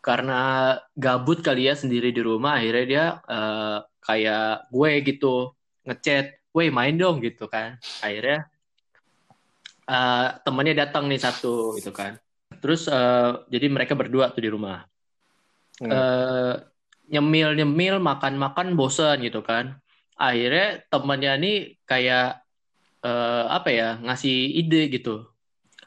karena gabut kali ya sendiri di rumah, akhirnya dia eh, kayak gue gitu ngechat, "Woi, main dong" gitu kan. Akhirnya eh, temannya datang nih satu gitu kan. Terus eh, jadi mereka berdua tuh di rumah. Hmm. Eh, nyemil-nyemil, makan-makan bosen gitu kan. Akhirnya temannya nih kayak eh, apa ya, ngasih ide gitu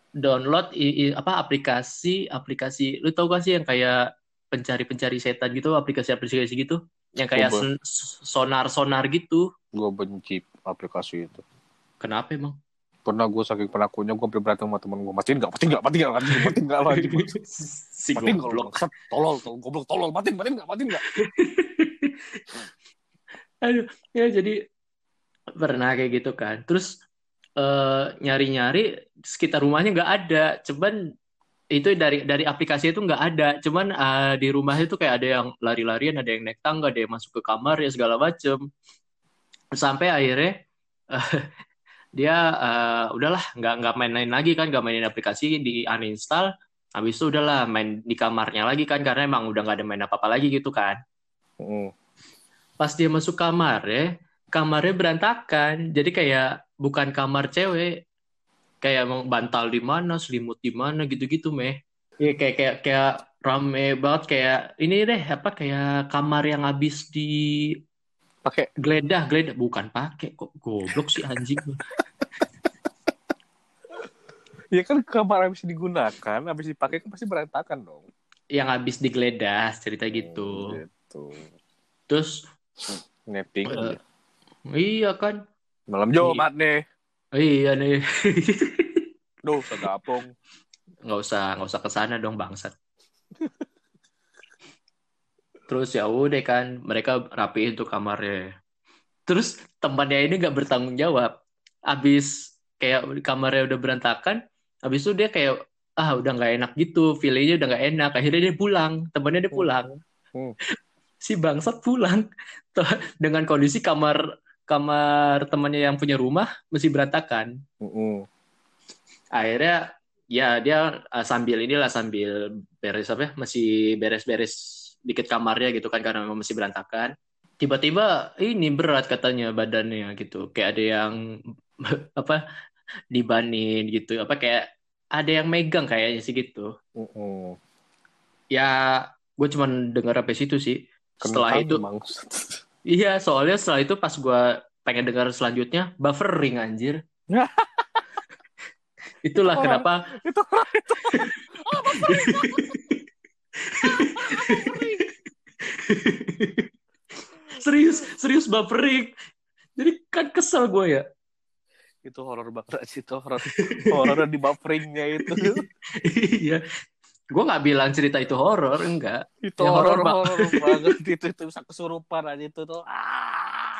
download i- i- apa aplikasi aplikasi lu tau gak sih yang kayak pencari-pencari setan gitu aplikasi-aplikasi gitu yang kayak Coba. sonar-sonar gitu Gue benci aplikasi itu. kenapa emang Pernah gue saking penakutnya gue sampai berantem sama temen gue. Matiin gak? Matiin gak? Matiin gak? Matiin gak? Matiin gak? Matiin si Matiin goblok. Tolol, tolol, goblok, tolol. Matiin, matiin gak? Matiin gak? aduh ya jadi pernah kayak gitu kan. Terus eh, nyari-nyari sekitar rumahnya nggak ada. Cuman itu dari dari aplikasi itu nggak ada. Cuman eh, di rumah itu kayak ada yang lari-larian ada yang naik tangga ada yang masuk ke kamar ya segala macem. Sampai akhirnya eh, dia eh, udahlah nggak nggak main-main lagi kan nggak mainin aplikasi di uninstall. Habis itu udahlah main di kamarnya lagi kan karena emang udah nggak ada main apa-apa lagi gitu kan. Hmm. Pas dia masuk kamar ya kamarnya berantakan. Jadi kayak bukan kamar cewek. Kayak emang bantal di mana selimut di mana gitu-gitu meh. Ya kayak kayak kayak rame banget. Kayak ini deh apa kayak kamar yang habis di Pakai. geledah geledah. Bukan pakai kok goblok sih anjing. Ya kan kamar habis digunakan, habis dipakai kan pasti berantakan dong. yang habis digeledah cerita gitu. Hmm, Gitu. terus Netting. Eh, iya. Kan? Malam Jumat nih. iya nih. Duh, segapung. nggak usah nggak usah ke sana dong bangsat. Terus ya udah kan mereka rapiin tuh kamarnya. Terus temannya ini nggak bertanggung jawab. Abis kayak kamarnya udah berantakan abis itu dia kayak ah udah nggak enak gitu feelingnya udah nggak enak. Akhirnya dia pulang temannya dia pulang. Hmm. Si bangsat pulang. Dengan kondisi kamar kamar temannya yang punya rumah masih berantakan. Mm-mm. akhirnya ya dia uh, sambil inilah sambil beres apa ya masih beres-beres dikit kamarnya gitu kan karena memang masih berantakan. Tiba-tiba ini berat katanya badannya gitu. Kayak ada yang apa dibanin gitu. Apa kayak ada yang megang kayaknya sih gitu. Uh -uh. ya gue cuman dengar sampai situ sih setelah itu iya soalnya setelah itu pas gue pengen dengar selanjutnya buffering anjir. Itulah Orang- kenapa itu itu serius serius buffering jadi kan kesel gue ya. Itu horor banget sih itu horor horor di bufferingnya itu. Iya gue nggak bilang cerita itu horor enggak. Itu Ya, horor, banget itu itu bisa kesurupan aja itu tuh. Ah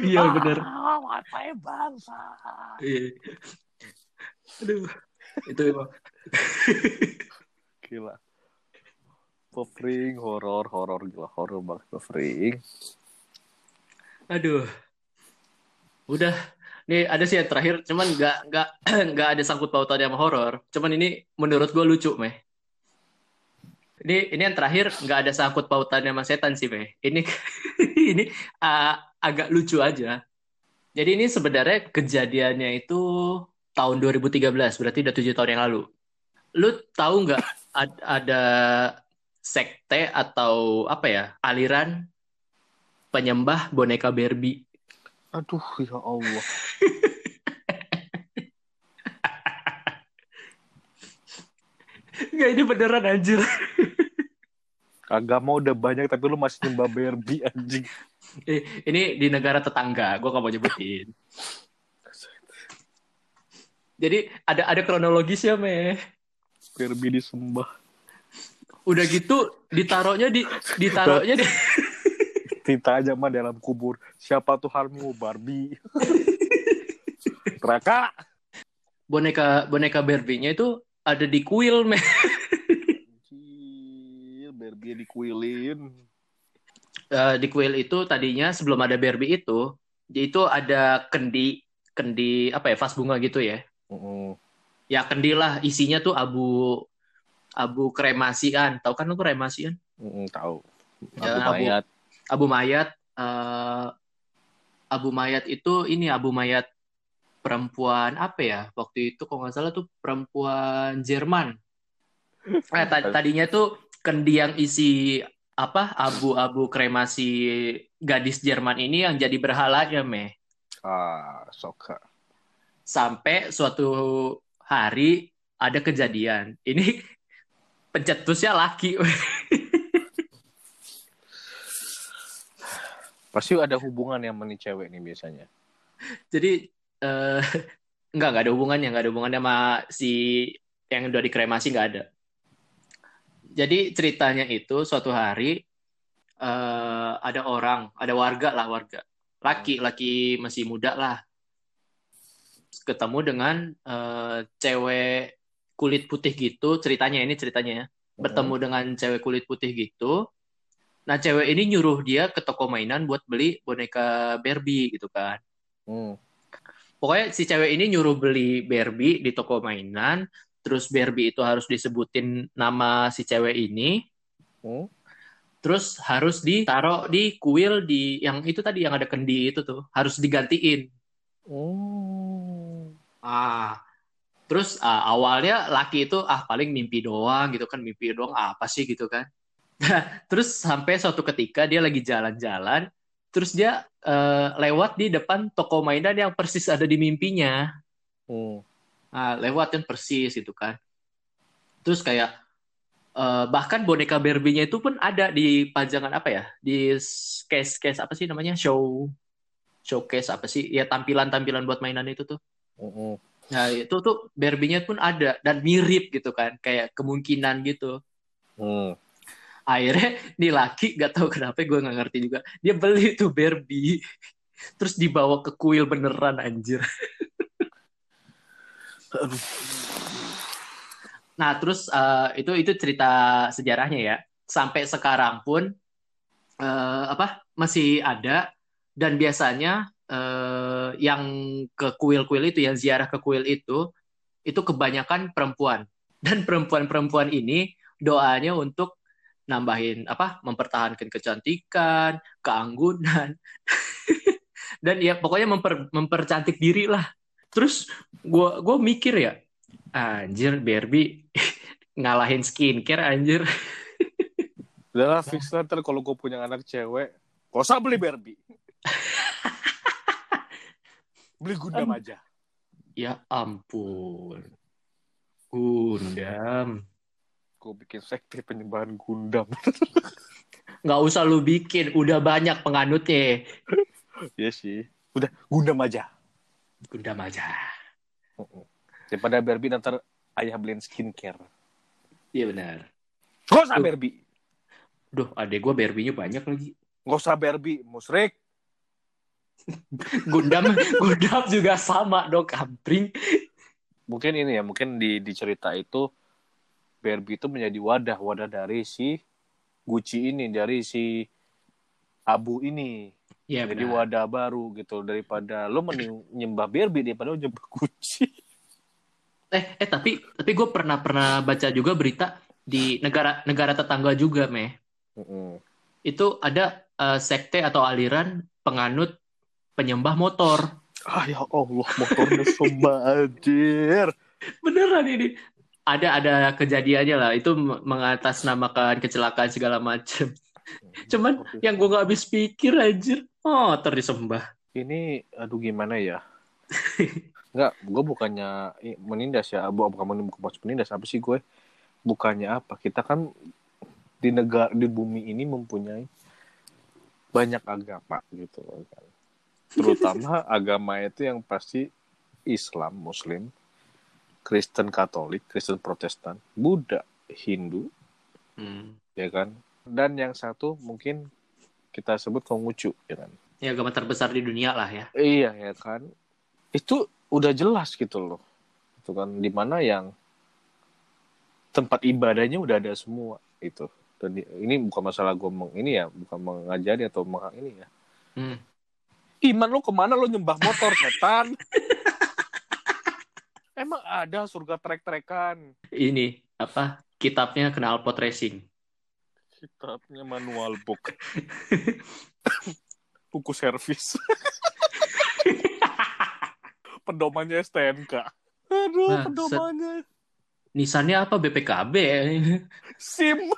iya bener. ah, wifi bangsa? Iya. aduh itu emang. Gila. Buffering horor horor gila horor banget buffering aduh. Udah nih ada sih yang terakhir cuman nggak nggak nggak ada sangkut pautannya sama horor. Cuman ini menurut gue lucu meh. Ini ini yang terakhir nggak ada sangkut pautannya sama setan sih meh. Ini ini uh, agak lucu aja. Jadi ini sebenarnya kejadiannya itu tahun 2013 berarti udah tujuh tahun yang lalu. Lu tahu nggak ad- ada sekte atau apa ya aliran penyembah boneka Barbie aduh ya Allah Enggak, ini beneran anjir. agama udah banyak tapi lu masih nyembah Barbie anjing Eh, ini di negara tetangga, gue gak mau nyebutin. Jadi ada ada kronologisnya, meh. Barbie disembah Udah gitu ditaruhnya di ditaruhnya di Tinta aja mah dalam kubur siapa Tuhanmu Barbie Raka boneka boneka Barbie-nya itu ada di kuil, meh. Barbie dikuilin Eh, di kuil itu tadinya sebelum ada Barbie itu, itu ada kendi kendi apa ya vas bunga gitu ya. Mm-mm. Ya kendi lah isinya tuh abu abu kremasi kan. Tahu kan lu kremasi kan? Mm-mm, tahu Ya, Abu abu- mayat abu mayat eh, abu mayat itu ini abu mayat perempuan apa ya? Waktu itu kalau nggak salah tuh perempuan Jerman. Eh, ta- tadinya tuh kendi yang isi apa abu-abu kremasi gadis Jerman ini yang jadi berhalanya meh ah soka sampai suatu hari ada kejadian. Ini pencetusnya laki pasti ada hubungan yang meni cewek nih biasanya. Jadi eh nggak nggak ada hubungannya nggak ada hubungannya sama si yang udah dikremasi nggak ada. Jadi ceritanya itu suatu hari eh ada orang ada warga lah warga. Laki laki masih muda lah. Ketemu dengan eh, cewek kulit putih gitu ceritanya ini ceritanya ya. Bertemu dengan cewek kulit putih gitu nah cewek ini nyuruh dia ke toko mainan buat beli boneka Barbie gitu kan Hmm. Pokoknya si cewek ini nyuruh beli Barbie di toko mainan, terus Barbie itu harus disebutin nama si cewek ini, Hmm. terus harus ditaruh di kuil di yang itu tadi yang ada kendi itu tuh, harus digantiin. Hmm. Ah. Terus ah, awalnya laki itu ah paling mimpi doang gitu kan, mimpi doang apa sih gitu kan. Terus sampai suatu ketika dia lagi jalan-jalan, terus dia eh, lewat di depan toko mainan yang persis ada di mimpinya. Hmm. Nah, lewat kan persis gitu kan. Terus kayak eh, bahkan boneka Barbie-nya itu pun ada di pajangan apa ya? Di case case apa sih namanya? Show showcase apa sih? Ya tampilan-tampilan buat mainan itu tuh. Hmm. Nah, itu tuh Barbie-nya pun ada dan mirip gitu kan, kayak kemungkinan gitu. Hmm. Akhirnya nih laki gak tahu kenapa gue nggak ngerti juga. Dia beli tuh Barbie terus dibawa ke kuil beneran anjir. Nah, terus eh, itu itu cerita sejarahnya ya. Sampai sekarang pun eh, apa masih ada dan biasanya eh, yang ke kuil-kuil itu yang ziarah ke kuil itu itu kebanyakan perempuan. Dan perempuan-perempuan ini doanya untuk nambahin apa? mempertahankan kecantikan, keanggunan. Dan ya pokoknya memper, mempercantik diri lah. Terus gua gua mikir ya, anjir Barbie ngalahin skincare anjir. Udah lah, fix lah ntar kalau gue punya anak cewek, gak usah beli Barbie. beli Gundam aja. Ya ampun. Gundam. Gue bikin sekte penyembahan Gundam. Nggak usah lu bikin, udah banyak penganutnya. Iya sih. Udah, Gundam aja. Gundam aja. Daripada Barbie nanti ayah beliin skincare. Iya benar. Gak usah. Barbie. Duh, adek gue Barbie-nya banyak lagi. Gak usah Barbie, musrik. Gundam, Gundam juga sama dong, kampring. Mungkin ini ya, mungkin di, di cerita itu Barbie itu menjadi wadah, wadah dari si Gucci ini, dari si Abu ini. Iya Jadi benar. wadah baru gitu daripada lo mending nyembah Barbie daripada lo nyembah Gucci. Eh, eh tapi tapi gue pernah pernah baca juga berita di negara negara tetangga juga, meh. Mm-mm. Itu ada eh, sekte atau aliran penganut penyembah motor. Ah ya Allah motornya sombah anjir. Beneran ini. Ada ada kejadiannya lah. Itu mengatasnamakan kecelakaan segala macem. Cuman yang gue gak habis pikir anjir. Oh, disembah. ini aduh gimana ya? Enggak, gue bukannya menindas ya, bu- bukan menin- bukan maksud menindas apa sih gue? Bukannya apa? Kita kan di negara di bumi ini mempunyai banyak agama gitu loh kan. Terutama agama itu yang pasti Islam, Muslim, Kristen Katolik, Kristen Protestan, Buddha, Hindu, Hmm. ya kan? Dan yang satu mungkin kita sebut Konghucu, ya kan? Ya agama terbesar di dunia lah ya. Iya ya kan. Itu udah jelas gitu loh. Itu kan di mana yang tempat ibadahnya udah ada semua itu. Dan ini bukan masalah gue meng, ini ya, bukan mengajari atau meng, ini ya. Hmm. Iman lo ke mana lo nyembah motor setan? Emang ada surga trek-trekan. Ini apa? Kitabnya kenal pot racing. Kitabnya manual book. Buku servis. Pedomannya STNK. Aduh, Nah, pedomannya. Nisannya apa BPKB? SIM.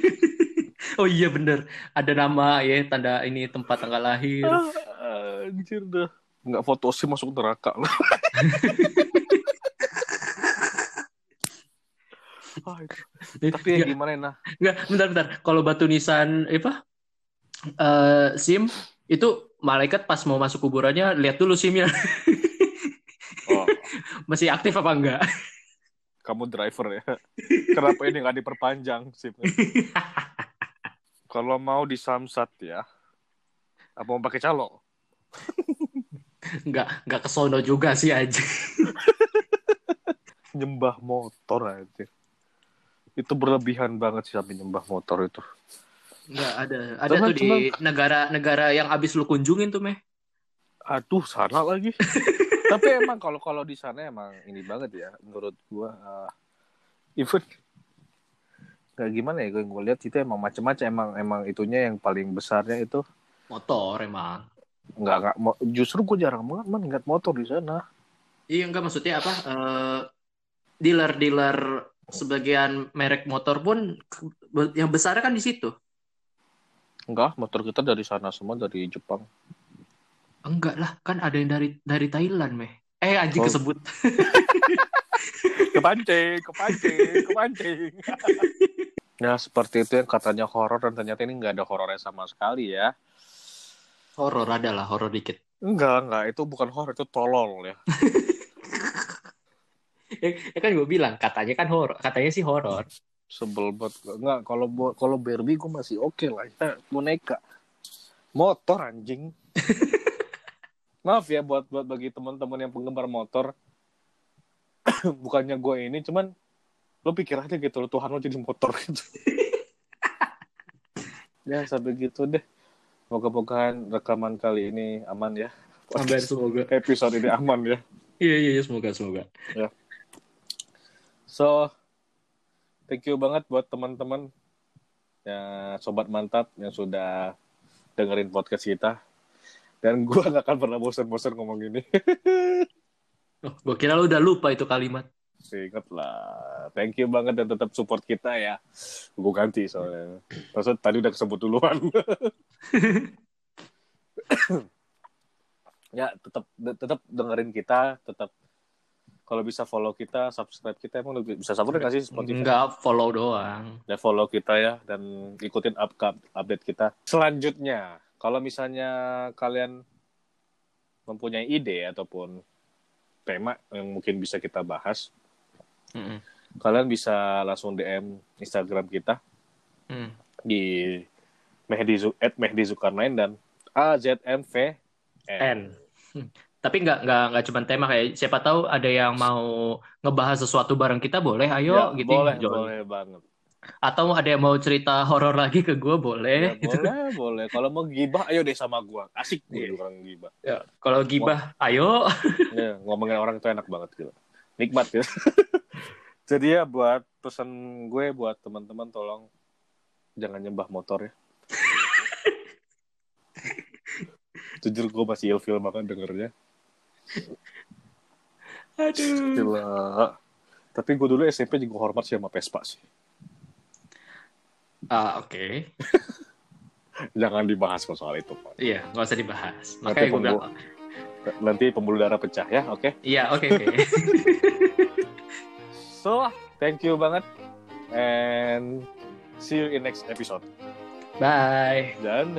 oh iya bener. Ada nama ya tanda ini tempat tanggal lahir. Ah, anjir dah. Nggak foto SIM masuk neraka lah. Tapi ya Nggak, gimana nah? nggak, bentar bentar. Kalau batu nisan apa? Eh, SIM itu malaikat pas mau masuk kuburannya lihat dulu SIM-nya Oh, masih aktif apa enggak. kamu driver ya. Kenapa ini nggak diperpanjang SIM? Kalau mau di Samsat ya. Apa mau pakai calo? Enggak, enggak kesono juga sih aja. Nyembah motor aja. Itu berlebihan banget sih sampai nyembah motor itu. Enggak ada. Ada Cuman- tuh di negara-negara yang abis lu kunjungin tuh, Meh. Aduh, sana lagi. Tapi emang kalau kalau di sana emang ini banget ya, menurut gua. uh, even nggak gimana ya, gue gue lihat itu emang macam-macam emang emang itunya yang paling besarnya itu Motor emang. nggak nggak mo- justru gue jarang banget man ngeliat motor di sana. Iya enggak maksudnya apa? Eh, dealer-dealer sebagian merek motor pun yang besar kan di situ. Enggak, motor kita dari sana semua dari Jepang. Enggak lah, kan ada yang dari dari Thailand, Meh. Eh, anjing Oh. kesebut. Kepancing, kepancing, kepancing. ya seperti itu yang katanya horor dan ternyata ini nggak ada horornya sama sekali ya. Horor adalah horor dikit. Enggak, enggak. Itu bukan horor, itu tolol ya. Ya, ya kan gue bilang katanya kan horor, katanya sih horor. sebel banget. Nggak kalau kalau Barbie gue masih oke lah. Ya boneka. Motor anjing. Maaf ya buat buat bagi teman-teman yang penggemar motor. Bukannya gue ini cuman lo pikir aja gitu lo Tuhan lo jadi motor gitu. Ya sampai gitu deh. Moga-mogaan rekaman kali ini aman ya. Amin semoga. episode ini aman ya. Iya iya iya, semoga semoga. So, thank you banget buat teman-teman ya sobat mantap yang sudah dengerin podcast kita. Dan gue gak akan pernah bosan-bosan ngomong ini. Oh, gue kira lu udah lupa itu kalimat. Ingat lah. Thank you banget dan tetap support kita ya. Gue ganti soalnya. Maksud tadi udah kesebut duluan. ya tetap tetap dengerin kita, tetap kalau bisa follow kita, subscribe kita emang lebih bisa subscribe nggak sih Spotify? Enggak, follow doang. Ya follow kita ya dan ikutin up update kita. Selanjutnya, kalau misalnya kalian mempunyai ide ataupun tema yang mungkin bisa kita bahas, Mm-mm. kalian bisa langsung DM Instagram kita Mm. di Mehdi at Mehdi Zulkarnain dan AZMV N. Tapi nggak nggak nggak cuma tema kayak siapa tahu ada yang mau ngebahas sesuatu bareng kita boleh ayo Ya, gitu boleh, boleh banget. Atau ada yang mau cerita horor lagi ke gue boleh. Ya, boleh, boleh. Kalau mau gibah, ayo deh sama gua. Asik gue Iya. orang gibah. Ya, kalau gibah ayo. Ya, ngomongin orang itu enak banget gitu. Nikmat gitu. Jadi ya buat pesan gue buat teman-teman tolong jangan nyembah motor ya. Jujur gue masih ilfil banget dengernya. Aduh. Gila. Tapi gue dulu SMP juga hormat sih sama Vespa sih. Ah, oke. Jangan dibahas kok soal itu. Pak. Iya, nggak usah dibahas. Nanti Makanya gue pembu- bilang, Nanti pembuluh darah pecah ya, oke? iya oke oke. So, thank you banget. And see you in next episode. Bye. Dan